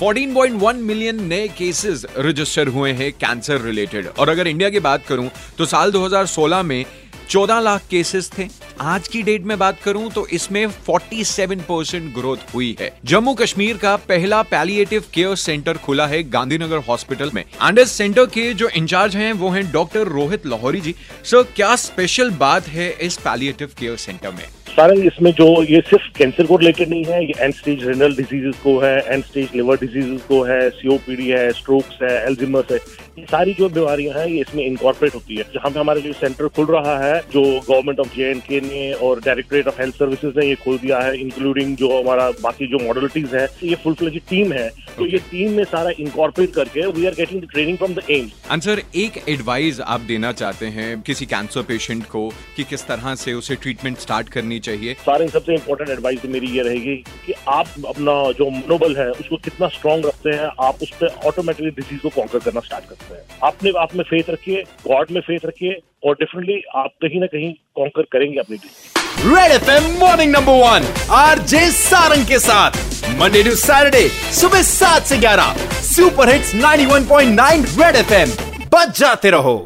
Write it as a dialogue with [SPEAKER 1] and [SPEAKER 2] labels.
[SPEAKER 1] 14.1 million नए cases register हुए हैं कैंसर रिलेटेड और अगर इंडिया की बात करूँ तो साल 2016 में 14 लाख केसेस थे। आज की डेट में बात करूँ तो इसमें 47 परसेंट ग्रोथ हुई है। जम्मू कश्मीर का पहला पैलिएटिव केयर सेंटर खुला है गांधीनगर हॉस्पिटल में। एंड इस सेंटर के जो इंचार्ज हैं, वो हैं डॉक्टर रोहित लाहौरी जी। सर क्या स्पेशल बात है इस पैलिएटिव केयर सेंटर में?
[SPEAKER 2] सारंग इसमें जो, ये सिर्फ़ कैंसर को रिलेटेड नहीं है, ये एंड स्टेज रेनल डिजीजेस को है एंड स्टेज लिवर डिजीजेस को है सीओपीडी है स्ट्रोक्स है एल्जिमस है। सारी जो बीमारियाँ हैं ये इसमें इनकॉर्पोरेट होती है। जहाँ पे हमारे लिए सेंटर खुल रहा है जो गवर्नमेंट ऑफ़ जे एंड के ने और डायरेक्टरेट ऑफ़ हेल्थ सर्विसेज़ ने ये खोल दिया है इंक्लूडिंग जो हमारा बाकी जो मॉडलिटीज है ये फुल फ्लेज टीम है। तो ये टीम में सारा इनकॉर्पोरेट करके we are getting the training from the AIIMS
[SPEAKER 1] answer एक एडवाइस आप देना चाहते हैं किसी कैंसर पेशेंट को कि किस तरह से उसे ट्रीटमेंट स्टार्ट करनी चाहिए?
[SPEAKER 2] सारे सबसे इम्पोर्टेंट एडवाइस तो मेरी ये रहेगी कि आप अपना जो मनोबल है उसको कितना स्ट्रांग रखते हैं आप उस पर ऑटोमेटिकली डिज़ीज़ को कॉन्कर करना स्टार्ट करते हैं आपने आप में फेथ रखिए गॉड में फेथ रखिए और डेफिनेटली आप कहीं ना कहीं कॉन्कर करेंगे अपनी team
[SPEAKER 1] Red F M morning number one R J Sarang के साथ। मंडे टू सैटरडे सुबह सात से ग्यारह। Super hits 91.9 Red F M बच जाते रहो।